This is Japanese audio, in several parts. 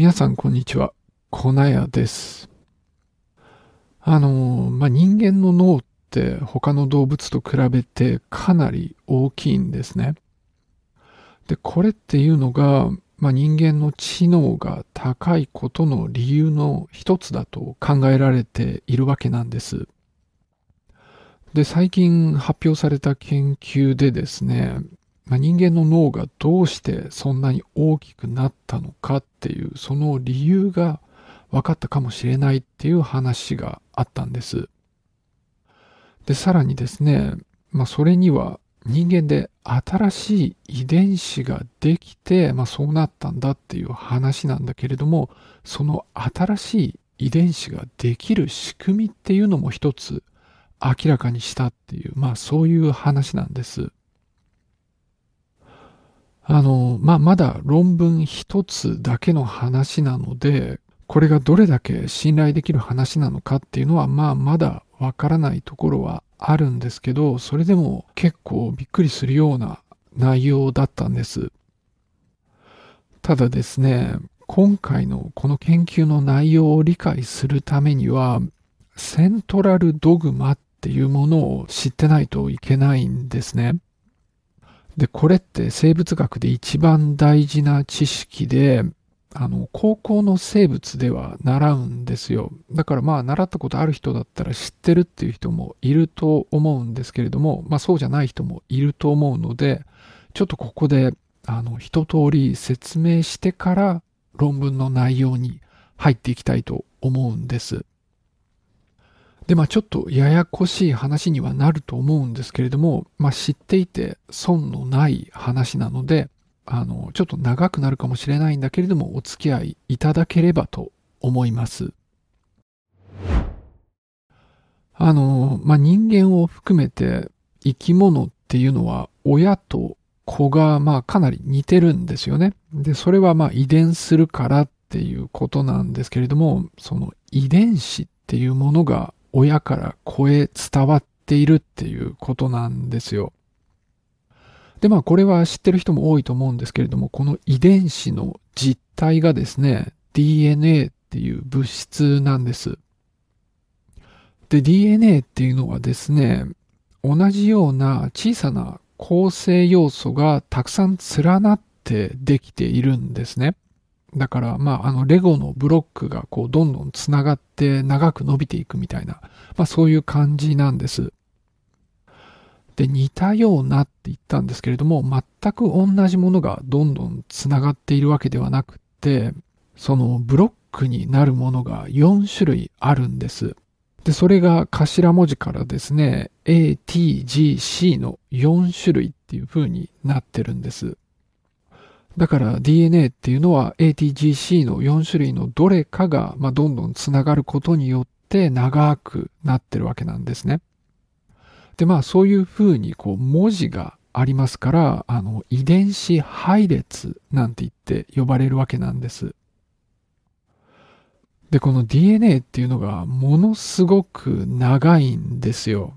皆さんこんにちは。粉屋です。あの、まあ、人間の脳って他の動物と比べてかなり大きいんですね。で、これっていうのが、まあ、人間の知能が高いことの理由の一つだと考えられているわけなんです。で、最近発表された研究でですね、まあ、人間の脳がどうしてそんなに大きくなったのかっていう、その理由が分かったかもしれないっていう話があったんです。で、さらにですね、まあ、それには人間で新しい遺伝子ができて、まあ、そうなったんだっていう話なんだけれども、その新しい遺伝子ができる仕組みっていうのも一つ明らかにしたっていう、まあそういう話なんです。あの、まあ、まだ論文一つだけの話なので、これがどれだけ信頼できる話なのかっていうのは、まあ、まだわからないところはあるんですけど、それでも結構びっくりするような内容だったんです。ただですね、今回のこの研究の内容を理解するためには、セントラルドグマっていうものを知ってないといけないんですね。で、これって生物学で一番大事な知識で、あの、高校の生物では習うんですよ。だからまあ、習ったことある人だったら知ってるっていう人もいると思うんですけれども、まあそうじゃない人もいると思うので、ちょっとここで、あの、一通り説明してから論文の内容に入っていきたいと思うんです。で、まあちょっとややこしい話にはなると思うんですけれども、まあ知っていて損のない話なので、あの、ちょっと長くなるかもしれないんだけれども、お付き合いいただければと思います。あの、まあ人間を含めて生き物っていうのは親と子がまあかなり似てるんですよね。で、それはまあ遺伝するからっていうことなんですけれども、その遺伝子っていうものが親から子へ伝わっているっていうことなんですよ。で、まあこれは知ってる人も多いと思うんですけれども、この遺伝子の実体がですね、DNA っていう物質なんです。で、DNA っていうのはですね、同じような小さな構成要素がたくさん連なってできているんですね。だから、まあ、あの、レゴのブロックがこう、どんどん繋がって長く伸びていくみたいな、まあ、そういう感じなんです。で、似たようなって言ったんですけれども、全く同じものがどんどん繋がっているわけではなくて、そのブロックになるものが4種類あるんです。で、それが頭文字からですね、A, T, G, C の4種類っていう風になってるんです。だから DNA っていうのは ATGC の4種類のどれかが、まあ、どんどんつながることによって長くなってるわけなんですね。で、まあそういうふうにこう文字がありますから、あの遺伝子配列なんて言って呼ばれるわけなんです。で、この DNA っていうのがものすごく長いんですよ。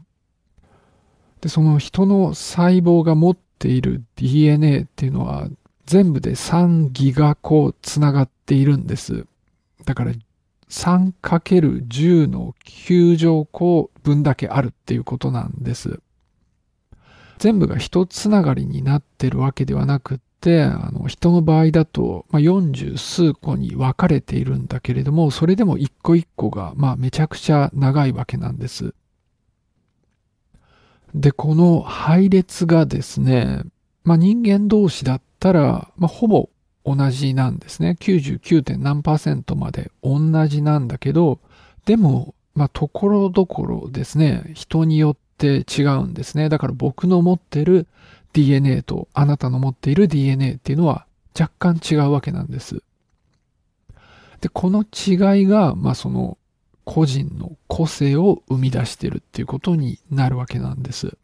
で、その人の細胞が持っている DNA っていうのは全部で3ギガ個つながっているんです。だから 3×10 の9乗個分だけあるっていうことなんです。全部が一つながりになってるわけではなくて、あの人の場合だと、まあ、40数個に分かれているんだけれども、それでも一個一個が、まあ、めちゃくちゃ長いわけなんです。で、この配列がですね、まあ、人間同士だったら、まあ、ほぼ同じなんですね。99. 何パーセントまで同じなんだけど、でも、まあ、ところどころですね、人によって違うんですね。だから僕の持ってる DNA とあなたの持っている DNA っていうのは若干違うわけなんです。で、この違いが、まあ、その個人の個性を生み出してるっていうことになるわけなんです。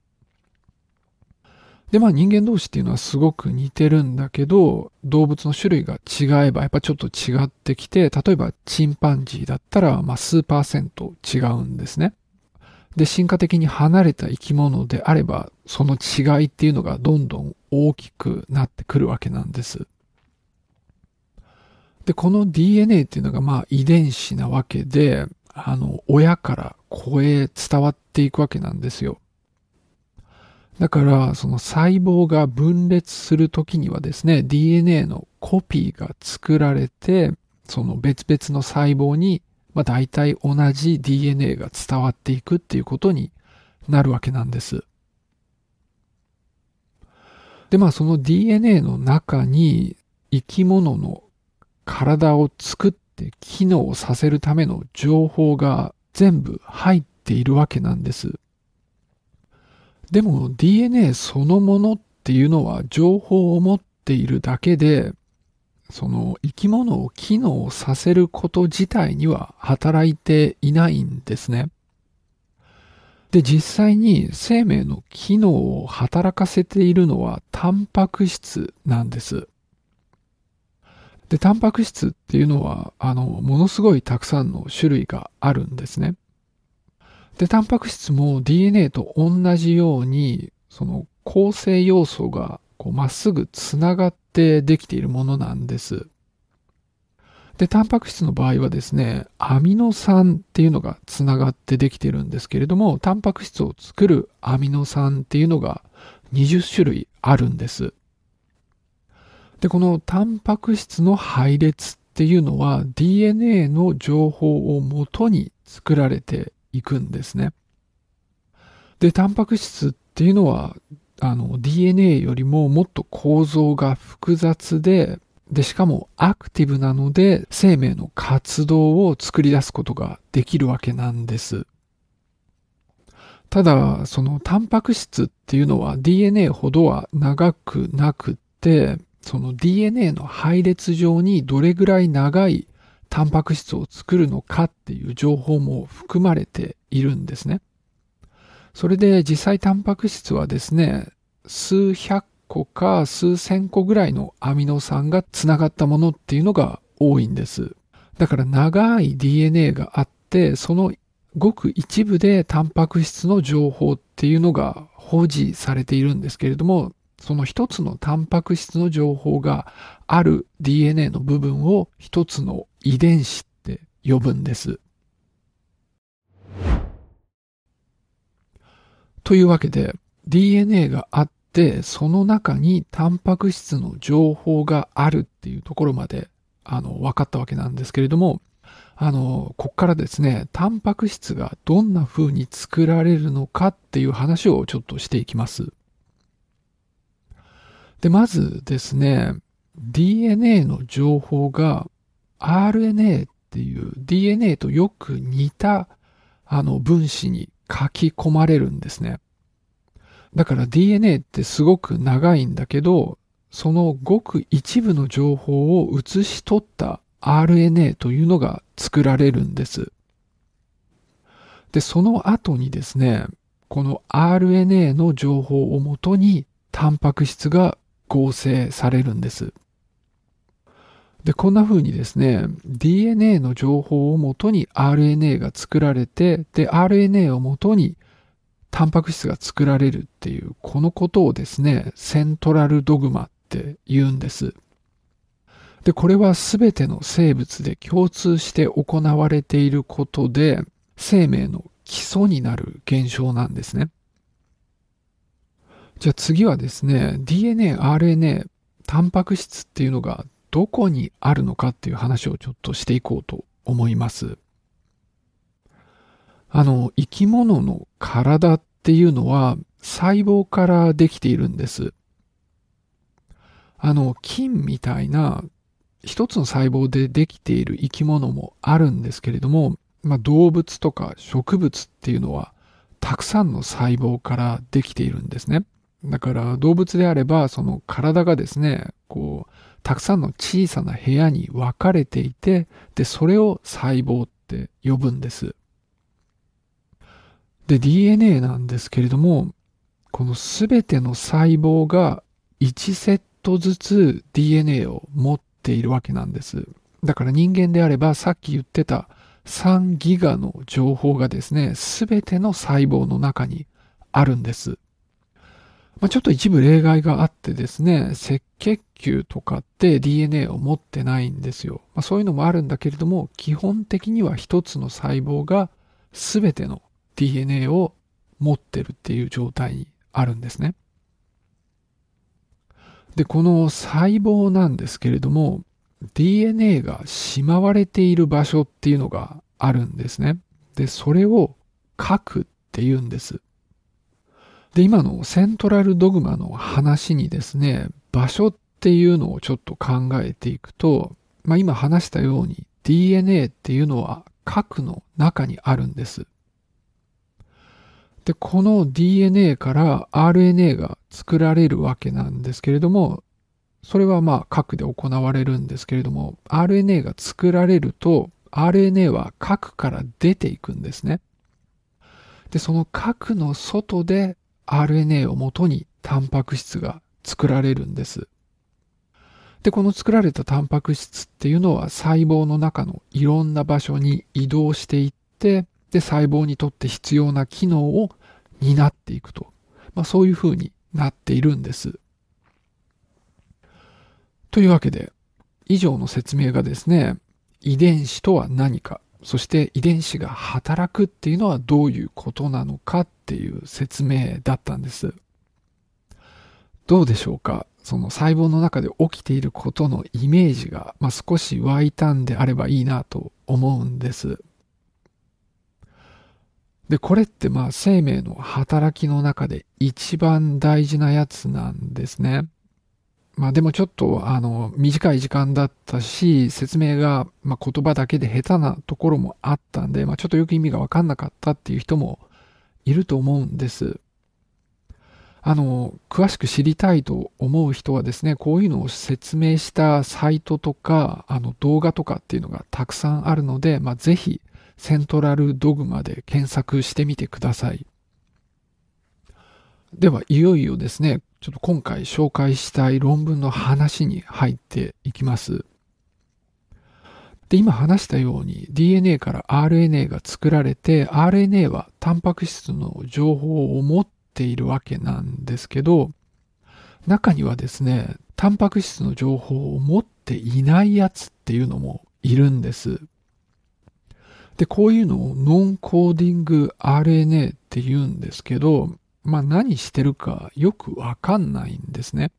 で、まあ人間同士っていうのはすごく似てるんだけど、動物の種類が違えばやっぱちょっと違ってきて、例えばチンパンジーだったら、まあ数パーセント違うんですね。で、進化的に離れた生き物であれば、その違いっていうのがどんどん大きくなってくるわけなんです。で、この DNA っていうのがまあ遺伝子なわけで、あの、親から子へ伝わっていくわけなんですよ。だから、その細胞が分裂するときにはですね、DNA のコピーが作られて、その別々の細胞に、まあ大体同じ DNA が伝わっていくっていうことになるわけなんです。で、まあその DNA の中に生き物の体を作って機能させるための情報が全部入っているわけなんです。でも DNA そのものっていうのは情報を持っているだけで、その生き物を機能させること自体には働いていないんですね。で、実際に生命の機能を働かせているのはタンパク質なんです。で、タンパク質っていうのは、あの、ものすごいたくさんの種類があるんですね。で、タンパク質も DNA と同じように、その構成要素がこうまっすぐつながってできているものなんです。で、タンパク質の場合はですね、アミノ酸っていうのがつながってできているんですけれども、タンパク質を作るアミノ酸っていうのが20種類あるんです。で、このタンパク質の配列っていうのは DNA の情報をもとに作られていくんですね。で、タンパク質っていうのは、あの、DNA よりももっと構造が複雑で、で、しかもアクティブなので、生命の活動を作り出すことができるわけなんです。ただ、そのタンパク質っていうのは DNA ほどは長くなくって、その DNA の配列上にどれぐらい長いタンパク質を作るのかっていう情報も含まれているんですね。それで実際タンパク質はですね、数百個か数千個ぐらいのアミノ酸がつながったものっていうのが多いんです。だから長い DNA があって、そのごく一部でタンパク質の情報っていうのが保持されているんですけれども、その一つのタンパク質の情報がある DNA の部分を一つの遺伝子って呼ぶんです。というわけで DNA があってその中にタンパク質の情報があるっていうところまであの分かったわけなんですけれどもあの、こっからですね、タンパク質がどんな風に作られるのかっていう話をちょっとしていきます。で、まずですね、DNA の情報が RNA っていう DNA とよく似たあの分子に書き込まれるんですね。だから DNA ってすごく長いんだけど、そのごく一部の情報を写し取った RNA というのが作られるんです。で、その後にですね、この RNA の情報をもとにタンパク質が合成されるんです。で、こんな風にですね、DNA の情報をもとに RNA が作られて、で、RNA をもとにタンパク質が作られるっていう、このことをですね、セントラルドグマって言うんです。で、これは全ての生物で共通して行われていることで、生命の基礎になる現象なんですね。じゃあ次はですね、DNA、RNA、タンパク質っていうのがどこにあるのかっていう話をちょっとしていこうと思います。あの、生き物の体っていうのは細胞からできているんです。あの、菌みたいな一つの細胞でできている生き物もあるんですけれども、まあ、動物とか植物っていうのはたくさんの細胞からできているんですね。だから動物であれば、その体がですね、こう、たくさんの小さな部屋に分かれていて、で、それを細胞って呼ぶんです。で、DNA なんですけれども、このすべての細胞が1セットずつ DNA を持っているわけなんです。だから人間であればさっき言ってた3ギガの情報がですね、すべての細胞の中にあるんです。まあ、ちょっと一部例外があってですね、赤血球とかって DNA を持ってないんですよ。まあ、そういうのもあるんだけれども、基本的には一つの細胞が全ての DNA を持ってるっていう状態にあるんですね。で、この細胞なんですけれども、DNA がしまわれている場所っていうのがあるんですね。で、それを核って言うんです。で、今のセントラルドグマの話にですね、場所っていうのをちょっと考えていくと、まあ今話したように DNA っていうのは核の中にあるんです。で、この DNA から RNA が作られるわけなんですけれども、それはまあ核で行われるんですけれども、RNA が作られると、RNA は核から出ていくんですね。で、その核の外で RNA をもとにタンパク質が作られるんです。で、この作られたタンパク質っていうのは細胞の中のいろんな場所に移動していって、で、細胞にとって必要な機能を担っていくと。まあ、そういうふうになっているんです。というわけで、以上の説明がですね、遺伝子とは何か、そして遺伝子が働くっていうのはどういうことなのかっていう説明だったんです。どうでしょうか？その細胞の中で起きていることのイメージが、まあ、少し湧いたんであればいいなと思うんです。で、これってまあ生命の働きの中で一番大事なやつなんですね。まあでもちょっとあの短い時間だったし、説明がま言葉だけで下手なところもあったんで、まあちょっとよく意味がわかんなかったっていう人もいると思うんです。あの、詳しく知りたいと思う人はですね、こういうのを説明したサイトとか、あの動画とかっていうのがたくさんあるので、まあぜひセントラルドグマで検索してみてください。では、いよいよですね、ちょっと今回紹介したい論文の話に入っていきます。で、今話したように DNA から RNA が作られて、RNA はタンパク質の情報を持っているわけなんですけど、中にはですね、タンパク質の情報を持っていないやつっていうのもいるんです。で、こういうのをノンコーディング RNA って言うんですけど、まあ何してるかよくわかんないんですね。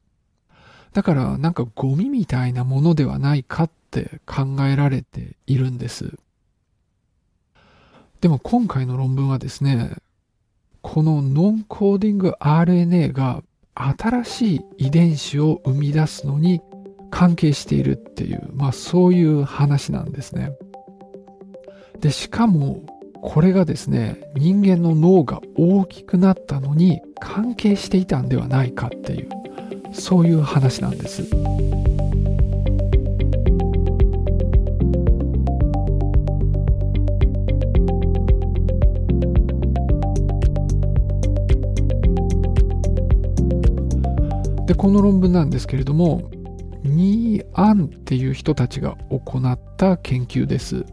だからなんかゴミみたいなものではないかって考えられているんです。でも今回の論文はですね、このノンコーディング RNA が新しい遺伝子を生み出すのに関係しているっていう、まあそういう話なんですね。で、しかも、これがですね、人間の脳が大きくなったのに関係していたんではないかっていう、そういう話なんです。で、この論文なんですけれども、ニー・アンっていう人たちが行った研究です。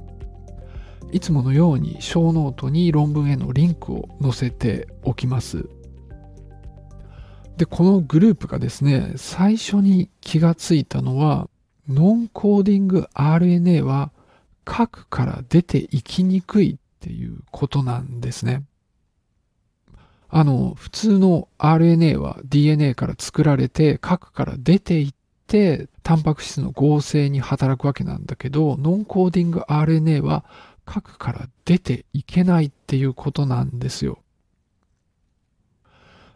いつものようにショーノートに論文へのリンクを載せておきます。で、このグループがですね、最初に気がついたのは、ノンコーディング RNA は核から出ていきにくいっていうことなんですね。あの、普通の RNA は DNA から作られて核から出ていって、タンパク質の合成に働くわけなんだけど、ノンコーディング RNA は核から出ていけないっていうことなんですよ。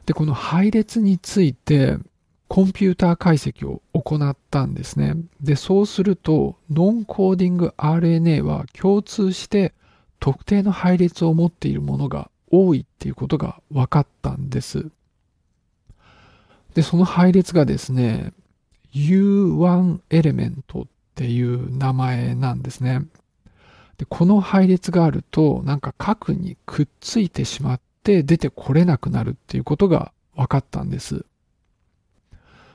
で、この配列についてコンピューター解析を行ったんですね。で、そうすると、ノンコーディング RNA は共通して特定の配列を持っているものが多いっていうことが分かったんです。で、その配列がですね、U1 エレメントっていう名前なんですね。で、この配列があると、なんか核にくっついてしまって出てこれなくなるっていうことが分かったんです。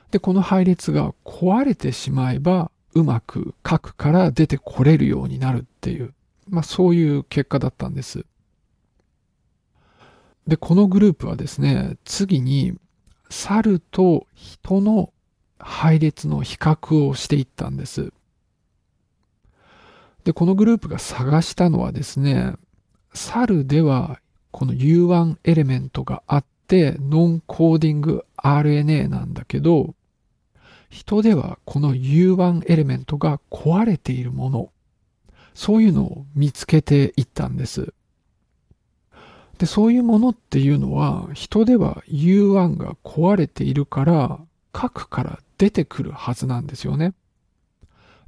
で、この配列が壊れてしまえば、うまく核から出てこれるようになるっていう、まあそういう結果だったんです。で、このグループはですね、次に猿と人の配列の比較をしていったんです。で、このグループが探したのはですね、猿ではこの U1 エレメントがあって、ノンコーディング RNA なんだけど、人ではこの U1 エレメントが壊れているもの、そういうのを見つけていったんです。で、そういうものっていうのは、人では U1 が壊れているから、核から出てくるはずなんですよね。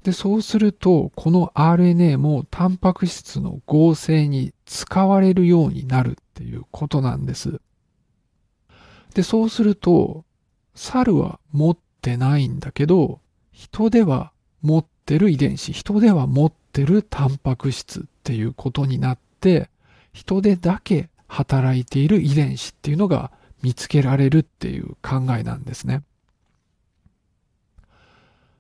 で、そうすると、この RNA もタンパク質の合成に使われるようになるっていうことなんです。で、そうすると、猿は持ってないんだけど、人では持ってる遺伝子、人では持ってるタンパク質っていうことになって、人でだけ働いている遺伝子っていうのが見つけられるっていう考えなんですね。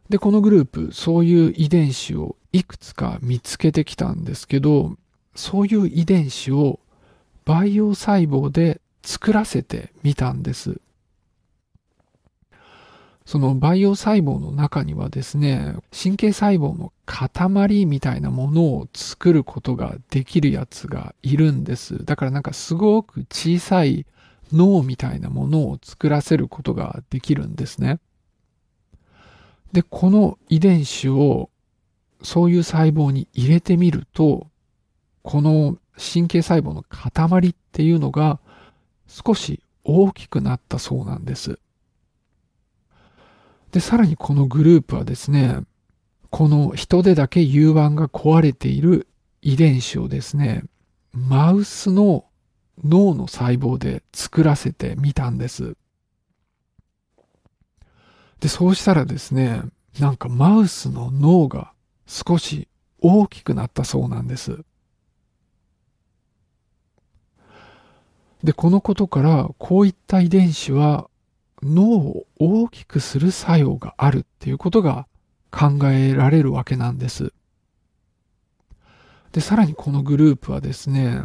で、このグループ、そういう遺伝子をいくつか見つけてきたんですけど、そういう遺伝子を培養細胞で作らせてみたんです。その培養細胞の中にはですね、神経細胞の塊みたいなものを作ることができるやつがいるんです。だからなんかすごく小さい脳みたいなものを作らせることができるんですね。で、この遺伝子をそういう細胞に入れてみると、この神経細胞の塊っていうのが少し大きくなったそうなんです。で、さらにこのグループはですね、この人でだけ U1 が壊れている遺伝子をですね、マウスの脳の細胞で作らせてみたんです。で、そうしたらですね、なんかマウスの脳が少し大きくなったそうなんです。で、このことからこういった遺伝子は脳を大きくする作用があるっていうことが考えられるわけなんです。で、さらにこのグループはですね、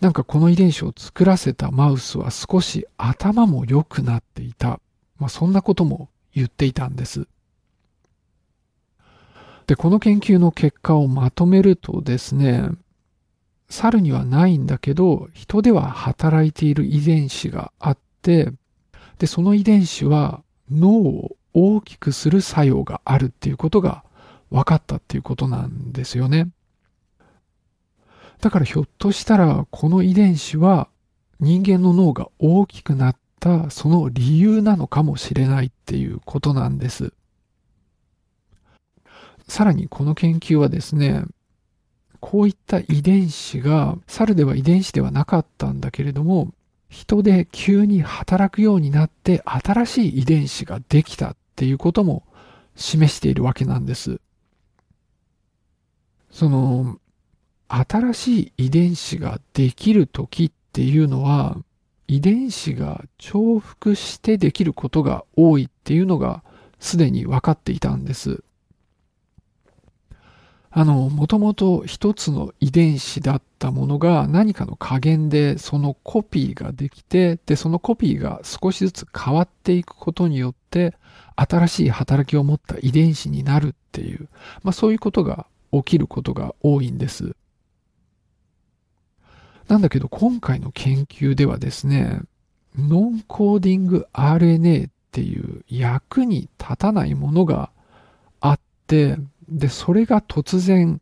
なんかこの遺伝子を作らせたマウスは少し頭も良くなっていた。まあそんなことも言っていたんです。で、この研究の結果をまとめるとですね、猿にはないんだけど、人では働いている遺伝子があって、で、その遺伝子は脳を大きくする作用があるっていうことが分かったっていうことなんですよね。だからひょっとしたらこの遺伝子は人間の脳が大きくなったその理由なのかもしれないっていうことなんです。さらにこの研究はですね、こういった遺伝子が猿では遺伝子ではなかったんだけれども、人で急に働くようになって新しい遺伝子ができたっていうことも示しているわけなんです。その、新しい遺伝子ができる時っていうのは、遺伝子が重複してできることが多いっていうのがすでに分かっていたんです。あの、もともと一つの遺伝子だったものが何かの加減でそのコピーができて、で、そのコピーが少しずつ変わっていくことによって、新しい働きを持った遺伝子になるっていう、まあそういうことが起きることが多いんです。なんだけど今回の研究ではですね、ノンコーディング RNA っていう役に立たないものがあって、で、それが突然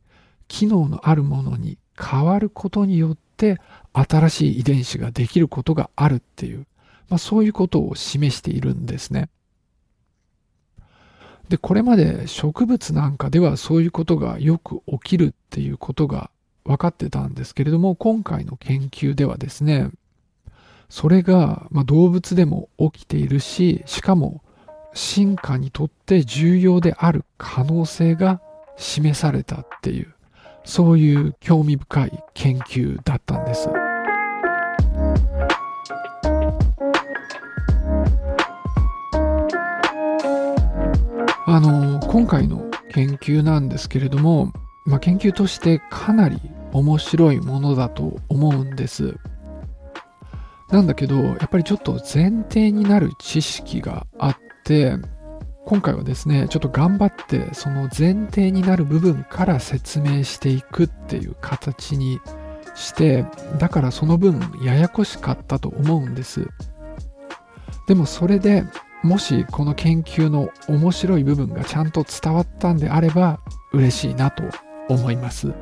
機能のあるものに変わることによって新しい遺伝子ができることがあるっていう、まあ、そういうことを示しているんですね。で、これまで植物なんかではそういうことがよく起きるっていうことが分かってたんですけれども、今回の研究ではですね、それが、ま動物でも起きているし、しかも進化にとって重要である可能性が示されたっていう、そういう興味深い研究だったんです。あの、今回の研究なんですけれども、まあ、研究としてかなり面白いものだと思うんです。なんだけど、やっぱりちょっと前提になる知識があって、今回はですね、ちょっと頑張ってその前提になる部分から説明していくっていう形にして、だからその分ややこしかったと思うんです。でもそれでもしこの研究の面白い部分がちゃんと伝わったんであれば嬉しいなと思います。じゃあ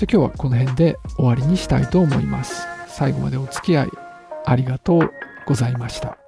今日はこの辺で終わりにしたいと思います。最後までお付き合いありがとうございました。